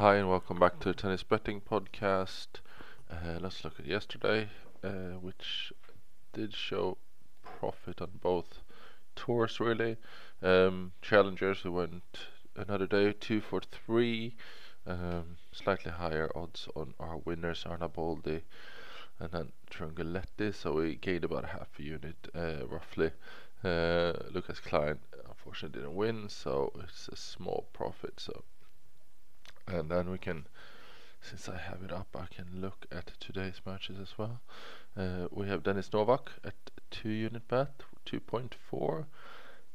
Hi, and welcome back to the Tennis Betting Podcast. Uh, let's look at yesterday, uh, which did show profit on both tours, really. Um, challengers, we went another day, two for three. Um, slightly higher odds on our winners, Arnaboldi and then Trungelliti, so we gained about half a unit, uh, roughly. Uh, Lucas Klein unfortunately didn't win, so it's a small profit. So and then we can since I have it up I can look at today's matches as well. Uh, we have Dennis Novak at 2 unit bet 2.4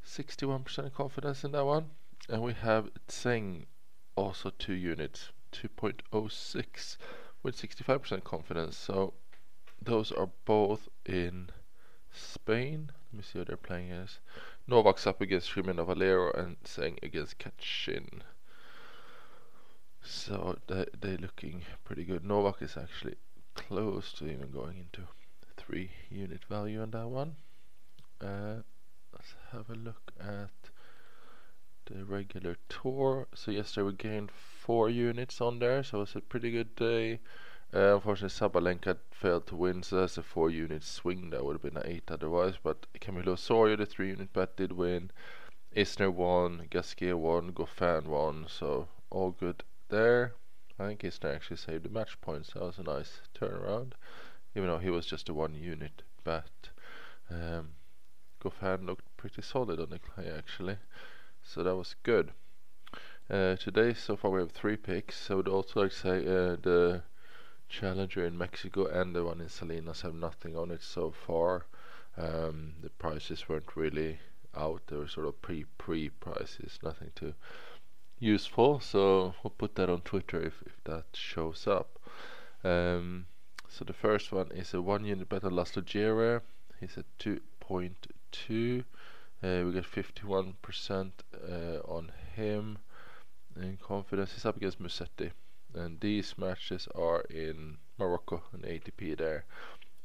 61% confidence in that one. And we have Tseng also 2 units 2.06 with 65% confidence. So those are both in Spain. Let me see what they're playing as Novak's up against Gimeno Valero and Tseng against Kachin so they, they're looking pretty good. Novak is actually close to even going into three unit value on that one. Uh, let's have a look at the regular tour. So yesterday we gained four units on there, so it was a pretty good day. Uh, unfortunately, Sabalenka failed to win, so that's a four unit swing. That would have been an eight otherwise. But Camilo Osorio, the three unit bet, did win. Isner won, Gasquet won, Goffin won, so all good there. I think Isner actually saved a match point, so That was a nice turnaround, even though he was just a one unit bet. Um, Goffin looked pretty solid on the clay actually, so that was good. Uh, today, so far, we have three picks. I would also like to say uh, the Challenger in Mexico and the one in Salinas have nothing on it so far. Um, the prices weren't really out; they were sort of pre-pre prices, nothing to useful. So we'll put that on Twitter if, if that shows up. Um, so the first one is a one unit bet on Laslo Djere. He's at 2.2. Uh, we get 51% uh, on him in confidence. He's up against Musetti. And these matches are in Morocco, an ATP there.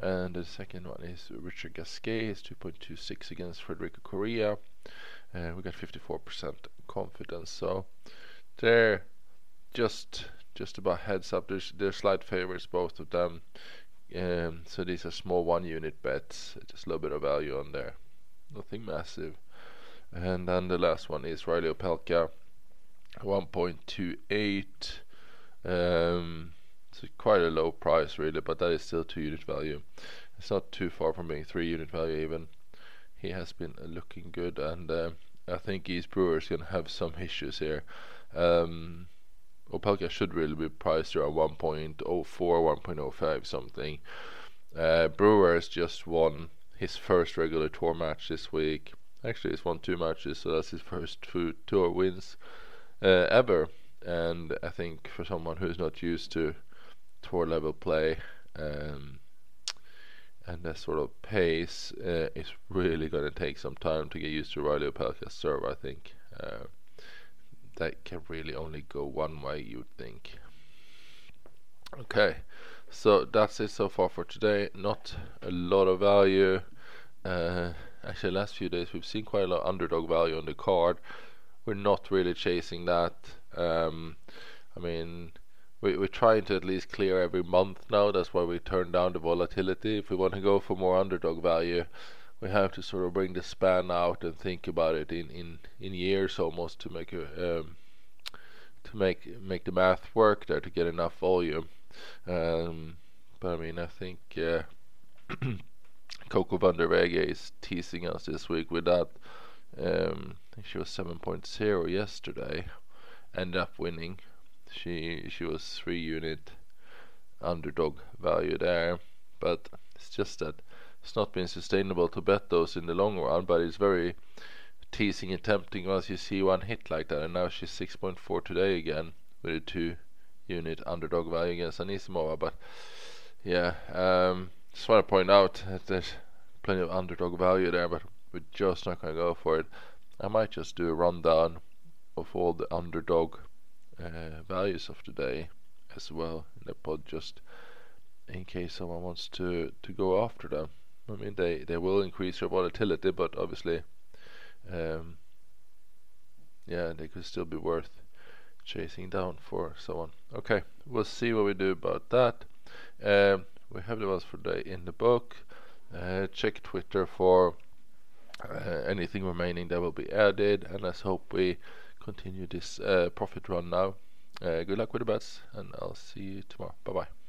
And the second one is Richard Gasquet, he's 2.26 against Federico Coria. Uh, we got 54% confidence. So they're just just about heads up. There's they're slight favorites, both of them. Um, so these are small one unit bets, just a little bit of value on there. Nothing massive. And then the last one is Reilly Opelka, 1.28. Um, it's quite a low price really, but that is still two unit value. It's not too far from being three unit value even. He has been looking good, and uh, I think Gijs Brouwer's gonna have some issues here. Um, Opelka should really be priced around 1.04, 1.05 something. Uh, Brouwer's just won his first regular tour match this week. Actually, he's won two matches, so that's his first two tour wins uh, ever. And I think for someone who's not used to tour level play um, and that sort of pace, uh, it's really going to take some time to get used to Reilly Opelka's serve. I think uh, that can really only go one way. You'd think. Okay, so that's it so far for today. Not a lot of value. Uh, actually, last few days we've seen quite a lot of underdog value on the card. We're not really chasing that. Um, I mean, we, we're trying to at least clear every month now. That's why we turn down the volatility. If we want to go for more underdog value, we have to sort of bring the span out and think about it in, in, in years almost to make a, um, to make make the math work there to get enough volume. Um, but I mean, I think uh, Coco Vandeweghe is teasing us this week with that. Um, I think she was 7.0 yesterday, ended up winning she she was three unit underdog value there, but it's just that it's not been sustainable to bet those in the long run. But it's very teasing and tempting once you see one hit like that. And now she's 6.4 today again with a two unit underdog value against Anisimova. But yeah, um, just want to point out that there's plenty of underdog value there, but we're just not going to go for it. I might just do a rundown of all the underdog uh, values of today as well in the pod just in case someone wants to to go after them. I mean they they will increase your volatility but obviously um, yeah they could still be worth chasing down for someone. Okay we'll see what we do about that. Um, we have the ones for today in the book. Uh, check twitter for uh, anything remaining that will be added and let's hope we continue this uh, profit run now. Uh, good luck with the bets, and I'll see you tomorrow. Bye bye.